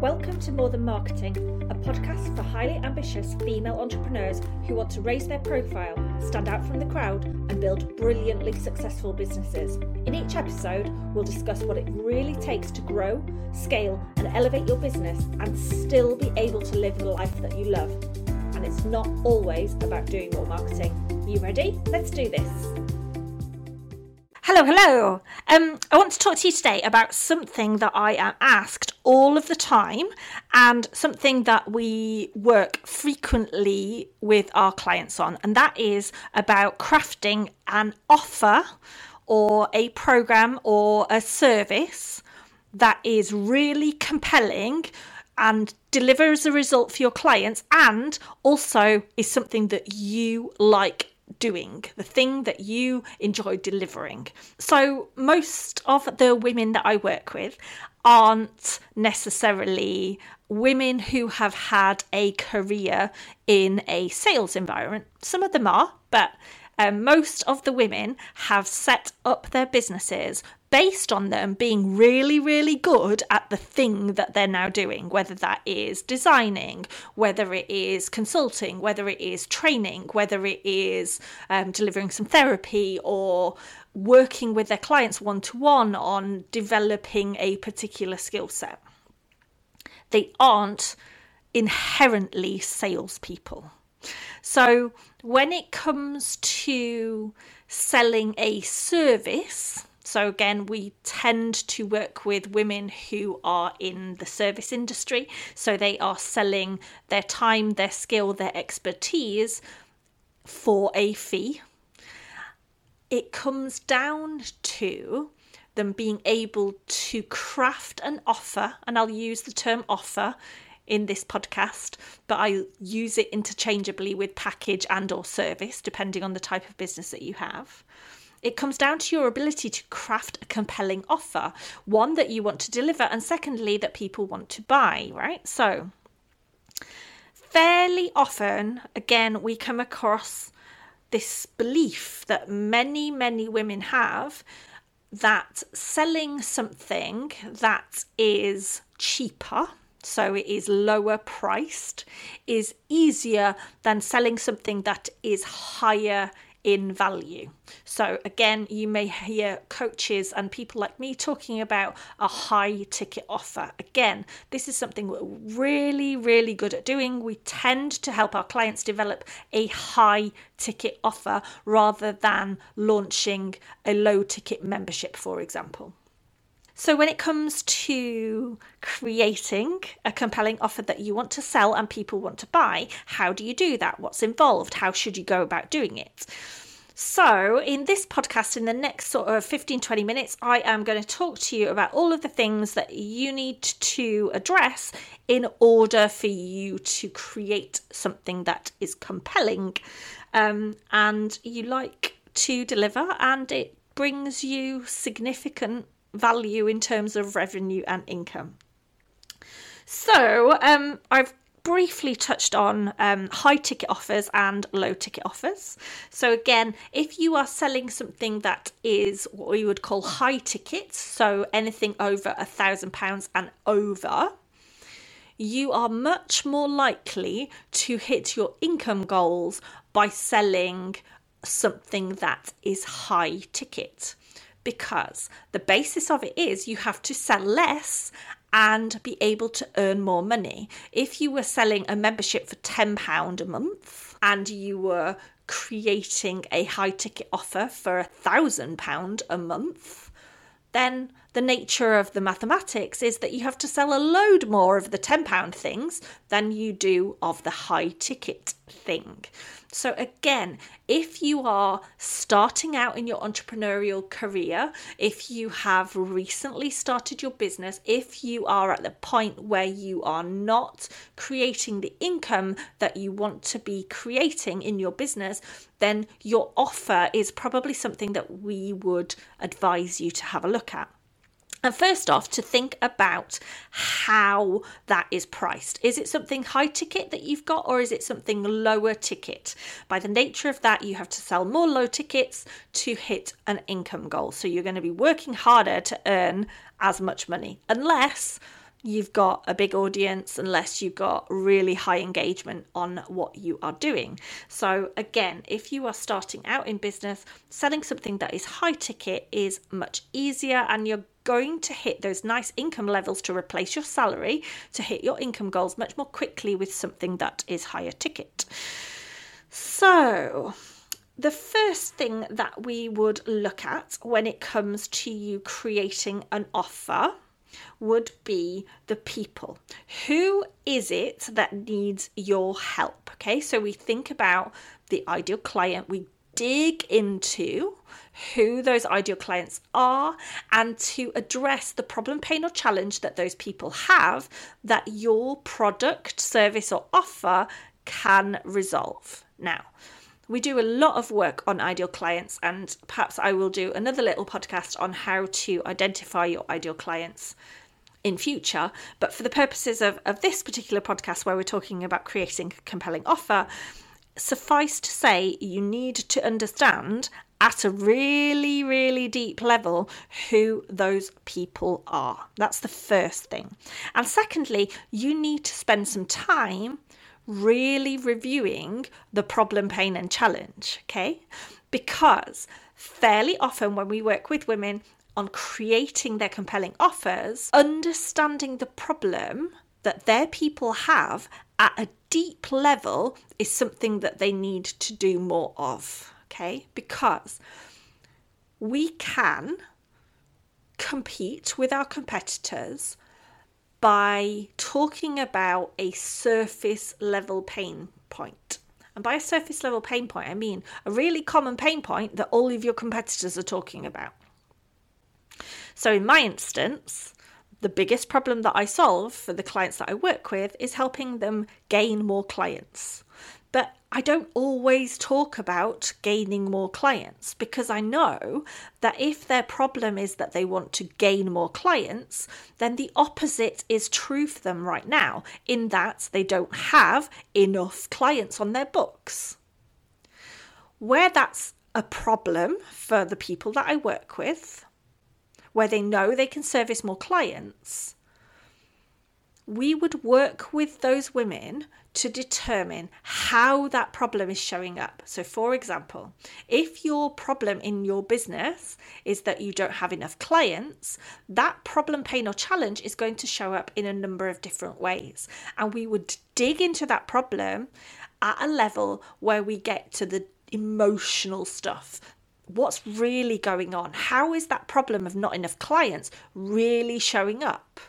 Welcome to More Than Marketing, a podcast for highly ambitious female entrepreneurs who want to raise their profile, stand out from the crowd, and build brilliantly successful businesses. In each episode, we'll discuss what it really takes to grow, scale, and elevate your business and still be able to live the life that you love. And it's not always about doing more marketing. You ready? Let's do this. Hello, hello. Um, I want to talk to you today about something that I am asked all of the time and something that we work frequently with our clients on, and that is about crafting an offer or a program or a service that is really compelling and delivers a result for your clients and also is something that you like doing, the thing that you enjoy delivering. So, most of the women that I work with aren't necessarily women who have had a career in a sales environment. Some of them are, but um, most of the women have set up their businesses based on them being really, really good at the thing that they're now doing, whether that is designing, whether it is consulting, whether it is training, whether it is um, delivering some therapy or working with their clients one to one on developing a particular skill set. They aren't inherently salespeople. So when it comes to selling a service, so, again, we tend to work with women who are in the service industry. So, they are selling their time, their skill, their expertise for a fee. It comes down to them being able to craft an offer, and I'll use the term offer in this podcast but i use it interchangeably with package and or service depending on the type of business that you have it comes down to your ability to craft a compelling offer, one that you want to deliver, and secondly, that people want to buy, right? So, fairly often, again, we come across this belief that many, many women have that selling something that is cheaper so it is lower priced is easier than selling something that is higher in value. So, again, you may hear coaches and people like me talking about a high ticket offer. Again, this is something we're really, really good at doing. We tend to help our clients develop a high ticket offer rather than launching a low ticket membership, for example. So, when it comes to creating a compelling offer that you want to sell and people want to buy, how do you do that? What's involved? How should you go about doing it? So, in this podcast, in the next sort of 15 20 minutes, I am going to talk to you about all of the things that you need to address in order for you to create something that is compelling um, and you like to deliver and it brings you significant value in terms of revenue and income. So, um, I've briefly touched on um, high ticket offers and low ticket offers. So, again, if you are selling something that is what we would call high ticket, so anything over a thousand pounds and over, you are much more likely to hit your income goals by selling something that is high ticket because the basis of it is you have to sell less and be able to earn more money. If you were selling a membership for £10 a month and you were creating a high ticket offer for a £1,000 a month, then the nature of the mathematics is that you have to sell a load more of the £10 things than you do of the high ticket thing. So, again, if you are starting out in your entrepreneurial career, if you have recently started your business, if you are at the point where you are not creating the income that you want to be creating in your business, then your offer is probably something that we would advise you to have a look at. And first off, to think about how that is priced. Is it something high ticket that you've got, or is it something lower ticket? By the nature of that, you have to sell more low tickets to hit an income goal. So you're going to be working harder to earn as much money, unless you've got a big audience unless you've got really high engagement on what you are doing. So, again, if you are starting out in business, selling something that is high ticket is much easier and you're going to hit those nice income levels to replace your salary to hit your income goals much more quickly with something that is higher ticket. So, the first thing that we would look at when it comes to you creating an offer would be the people. Who is it that needs your help? Okay, so we think about the ideal client, we dig into who those ideal clients are and to address the problem, pain, or challenge that those people have that your product, service, or offer can resolve. Now, we do a lot of work on ideal clients, and perhaps I will do another little podcast on how to identify your ideal clients in future. But for the purposes of, of this particular podcast, where we're talking about creating a compelling offer, suffice to say, you need to understand at a really, really deep level who those people are. That's the first thing. And secondly, you need to spend some time really reviewing the problem, pain, and challenge. Okay. Because fairly often when we work with women, on creating their compelling offers, understanding the problem that their people have at a deep level is something that they need to do more of. Okay, because we can compete with our competitors by talking about a surface level pain point. And by a surface level pain point, I mean a really common pain point that all of your competitors are talking about. So, in my instance, the biggest problem that I solve for the clients that I work with is helping them gain more clients. But I don't always talk about gaining more clients because I know that if their problem is that they want to gain more clients, then the opposite is true for them right now, in that they don't have enough clients on their books. Where that's a problem for the people that I work with, where they know they can service more clients, we would work with those women to determine how that problem is showing up. So, for example, if your problem in your business is that you don't have enough clients, that problem, pain, or challenge is going to show up in a number of different ways. And we would dig into that problem at a level where we get to the emotional stuff, what's really going on? How is that problem of not enough clients really showing up?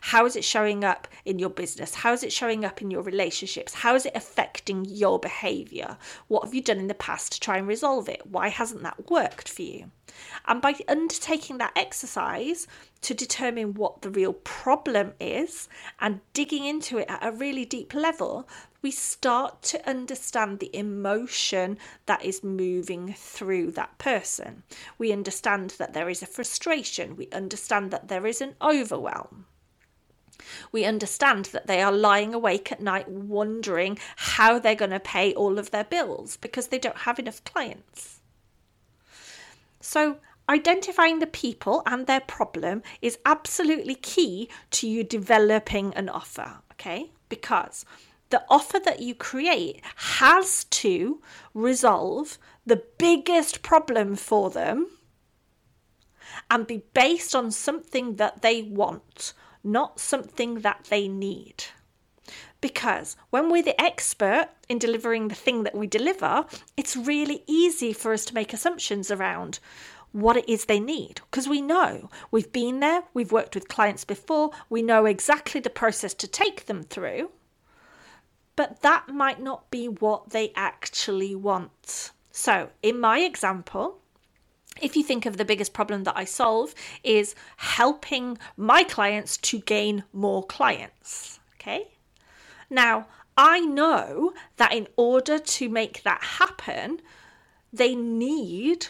How is it showing up in your business? How is it showing up in your relationships? How is it affecting your behavior? What have you done in the past to try and resolve it? Why hasn't that worked for you? And by undertaking that exercise to determine what the real problem is and digging into it at a really deep level, we start to understand the emotion that is moving through that person. We understand that there is a frustration, we understand that there is an overwhelm. We understand that they are lying awake at night wondering how they're going to pay all of their bills because they don't have enough clients. So, identifying the people and their problem is absolutely key to you developing an offer, okay? Because the offer that you create has to resolve the biggest problem for them and be based on something that they want, not something that they need. Because when we're the expert in delivering the thing that we deliver, it's really easy for us to make assumptions around what it is they need. Because we know. We've been there, we've worked with clients before, we know exactly the process to take them through. But that might not be what they actually want. So, in my example, if you think of the biggest problem that I solve is helping my clients to gain more clients, okay? Now, I know that in order to make that happen, they need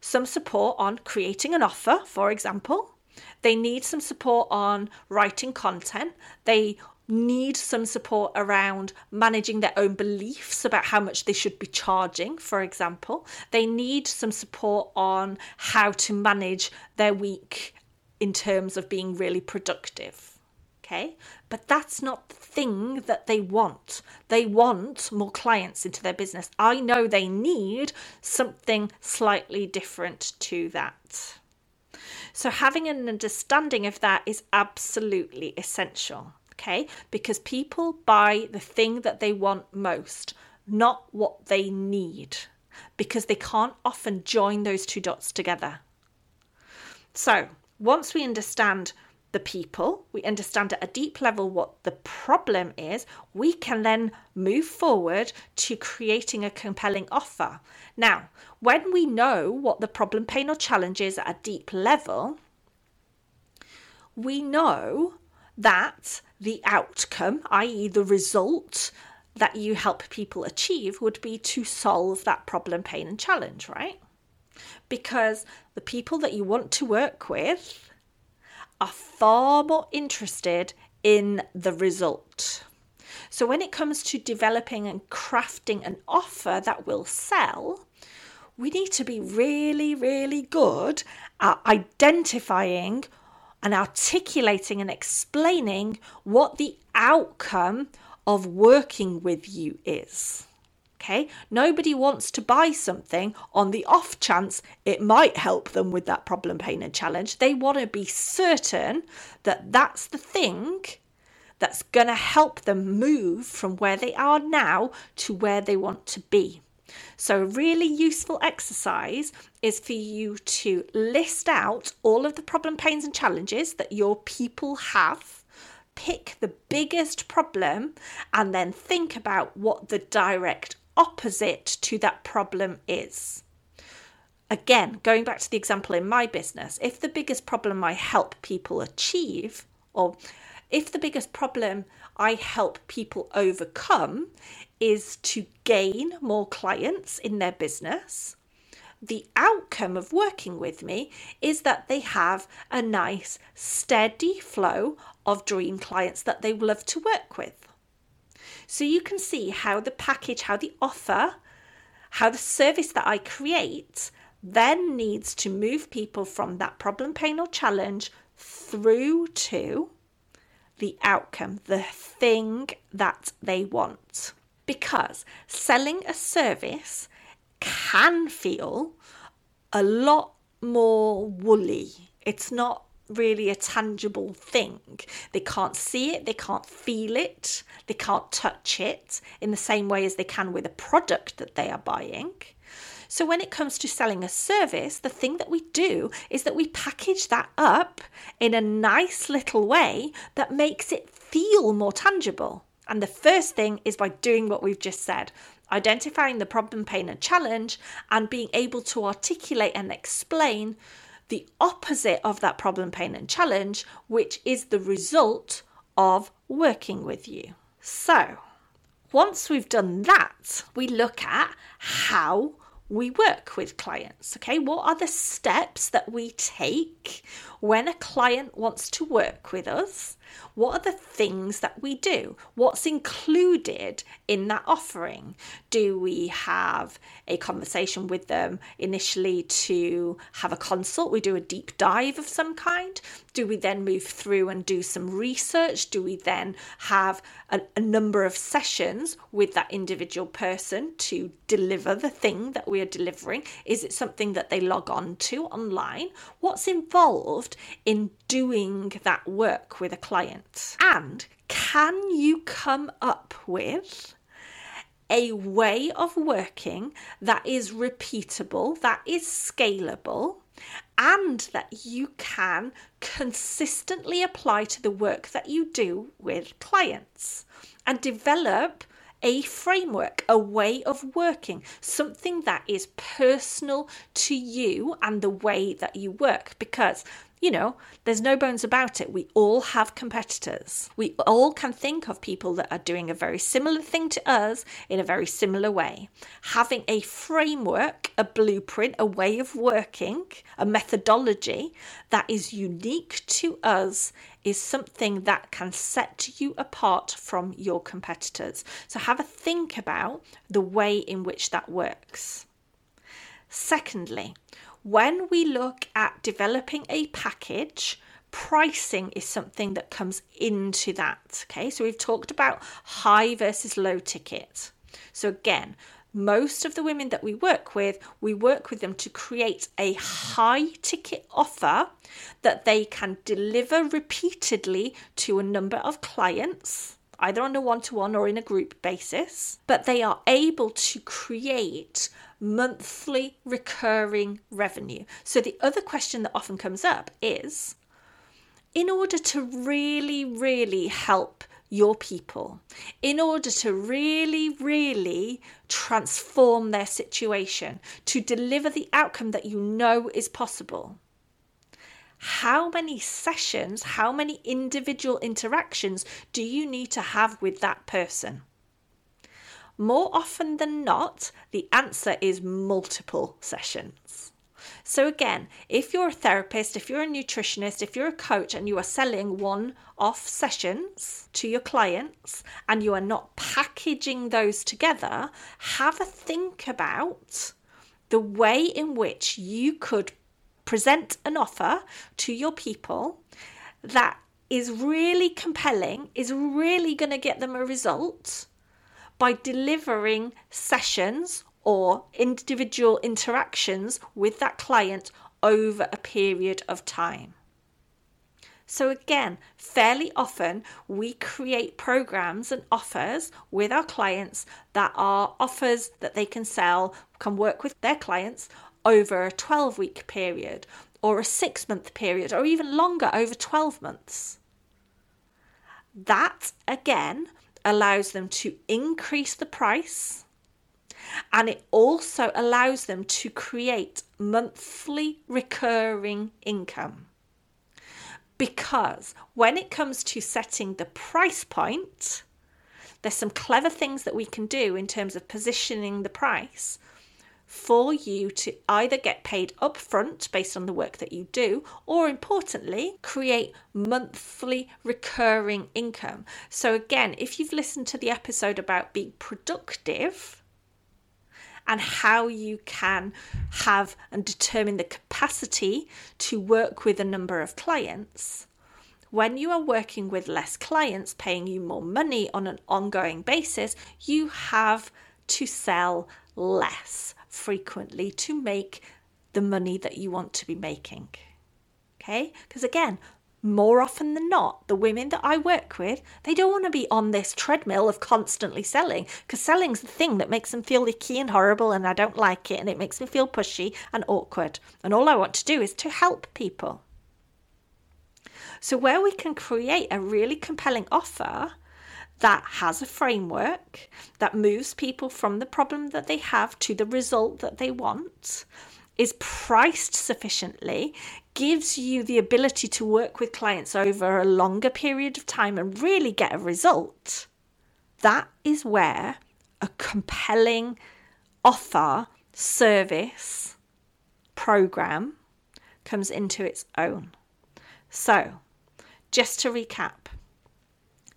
some support on creating an offer, for example. They need some support on writing content. They need some support around managing their own beliefs about how much they should be charging, for example. They need some support on how to manage their week in terms of being really productive. Okay, but that's not the thing that they want. They want more clients into their business. I know they need something slightly different to that. So, having an understanding of that is absolutely essential. Okay, because people buy the thing that they want most, not what they need, because they can't often join those two dots together. So, once we understand the people, we understand at a deep level what the problem is, we can then move forward to creating a compelling offer. Now, when we know what the problem, pain, or challenge is at a deep level, we know that the outcome, i.e., the result that you help people achieve, would be to solve that problem, pain, and challenge, right? Because the people that you want to work with are far more interested in the result. So, when it comes to developing and crafting an offer that will sell, we need to be really, really good at identifying and articulating and explaining what the outcome of working with you is. Okay, nobody wants to buy something on the off chance it might help them with that problem, pain, and challenge. They want to be certain that that's the thing that's going to help them move from where they are now to where they want to be. So, a really useful exercise is for you to list out all of the problem, pains, and challenges that your people have. Pick the biggest problem and then think about what the direct opposite to that problem is. Again, going back to the example in my business, if the biggest problem I help people achieve, or if the biggest problem I help people overcome is to gain more clients in their business, the outcome of working with me is that they have a nice, steady flow of dream clients that they love to work with. So you can see how the package, how the offer, how the service that I create then needs to move people from that problem, pain, or challenge through to the outcome, the thing that they want. Because selling a service can feel a lot more woolly. It's not really a tangible thing. They can't see it, they can't feel it, they can't touch it in the same way as they can with a product that they are buying. So, when it comes to selling a service, the thing that we do is that we package that up in a nice little way that makes it feel more tangible. And the first thing is by doing what we've just said identifying the problem, pain, and challenge, and being able to articulate and explain the opposite of that problem, pain, and challenge, which is the result of working with you. So, once we've done that, we look at how we work with clients. Okay, what are the steps that we take when a client wants to work with us? What are the things that we do? What's included in that offering? Do we have a conversation with them initially to have a consult? We do a deep dive of some kind? Do we then move through and do some research? Do we then have a, a number of sessions with that individual person to deliver the thing that we are delivering? Is it something that they log on to online? What's involved in doing that work with a client? And can you come up with a way of working that is repeatable, that is scalable, and that you can consistently apply to the work that you do with clients and develop a framework, a way of working, something that is personal to you and the way that you work. Because you know, there's no bones about it. We all have competitors. We all can think of people that are doing a very similar thing to us in a very similar way. Having a framework, a blueprint, a way of working, a methodology that is unique to us is something that can set you apart from your competitors. So have a think about the way in which that works. Secondly, when we look at developing a package, pricing is something that comes into that. Okay, so we've talked about high versus low ticket. So, again, most of the women that we work with, we work with them to create a high ticket offer that they can deliver repeatedly to a number of clients, either on a one to one or in a group basis. But they are able to create monthly recurring revenue. So, the other question that often comes up is in order to really, really help your people in order to really, really transform their situation, to deliver the outcome that you know is possible. How many sessions, how many individual interactions do you need to have with that person? More often than not, the answer is multiple sessions. So, again, if you're a therapist, if you're a nutritionist, if you're a coach and you are selling one off sessions to your clients and you are not packaging those together, have a think about the way in which you could present an offer to your people that is really compelling, is really going to get them a result by delivering sessions or individual interactions with that client over a period of time. So, again, fairly often we create programs and offers with our clients that are offers that they can sell, can work with their clients over a 12 week period or a six month period or even longer over 12 months. That again allows them to increase the price and it also allows them to create monthly recurring income. Because when it comes to setting the price point, there's some clever things that we can do in terms of positioning the price for you to either get paid upfront based on the work that you do, or importantly, create monthly recurring income. So, again, if you've listened to the episode about being productive, and how you can have and determine the capacity to work with a number of clients. When you are working with less clients paying you more money on an ongoing basis, you have to sell less frequently to make the money that you want to be making. Okay? Because again, more often than not, the women that I work with, they don't want to be on this treadmill of constantly selling because selling's the thing that makes them feel icky and horrible and I don't like it and it makes me feel pushy and awkward. And all I want to do is to help people. So, where we can create a really compelling offer that has a framework that moves people from the problem that they have to the result that they want, is priced sufficiently, gives you the ability to work with clients over a longer period of time and really get a result, that is where a compelling offer, service, program comes into its own. So, just to recap,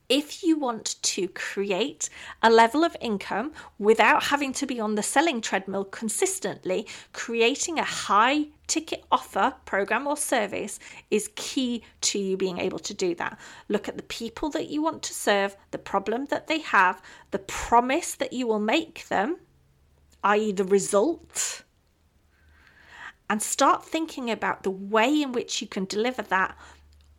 if you want to create a level of income without having to be on the selling treadmill consistently, creating a high ticket offer, program, or service is key to you being able to do that. Look at the people that you want to serve, the problem that they have, the promise that you will make them, i.e., the result. And start thinking about the way in which you can deliver that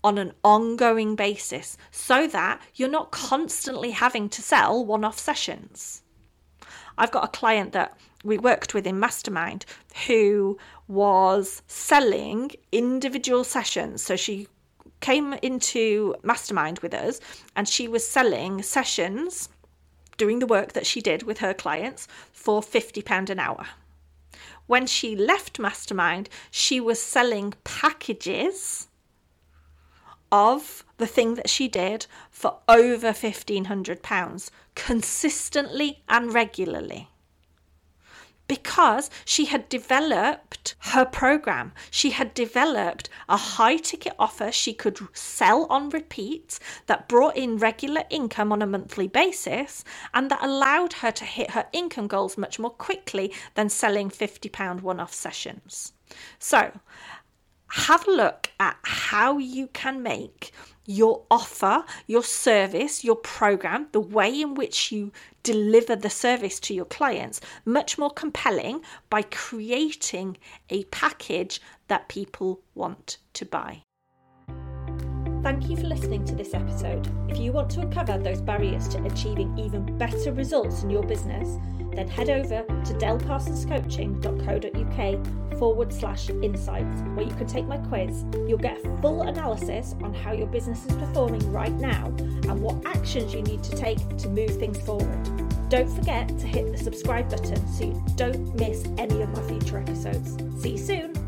on an ongoing basis so that you're not constantly having to sell one off sessions. I've got a client that we worked with in Mastermind who was selling individual sessions. So she came into Mastermind with us and she was selling sessions, doing the work that she did with her clients for £50 an hour. When she left Mastermind, she was selling packages of the thing that she did for over £1,500 consistently and regularly. Because she had developed her program, she had developed a high ticket offer she could sell on repeat that brought in regular income on a monthly basis and that allowed her to hit her income goals much more quickly than selling £50 one off sessions. So, have a look at how you can make your offer, your service, your program, the way in which you deliver the service to your clients much more compelling by creating a package that people want to buy. Thank you for listening to this episode. If you want to uncover those barriers to achieving even better results in your business, then head over to delparsonscoaching.co.uk forward slash insights, where you can take my quiz. You'll get a full analysis on how your business is performing right now and what actions you need to take to move things forward. Don't forget to hit the subscribe button so you don't miss any of my future episodes. See you soon!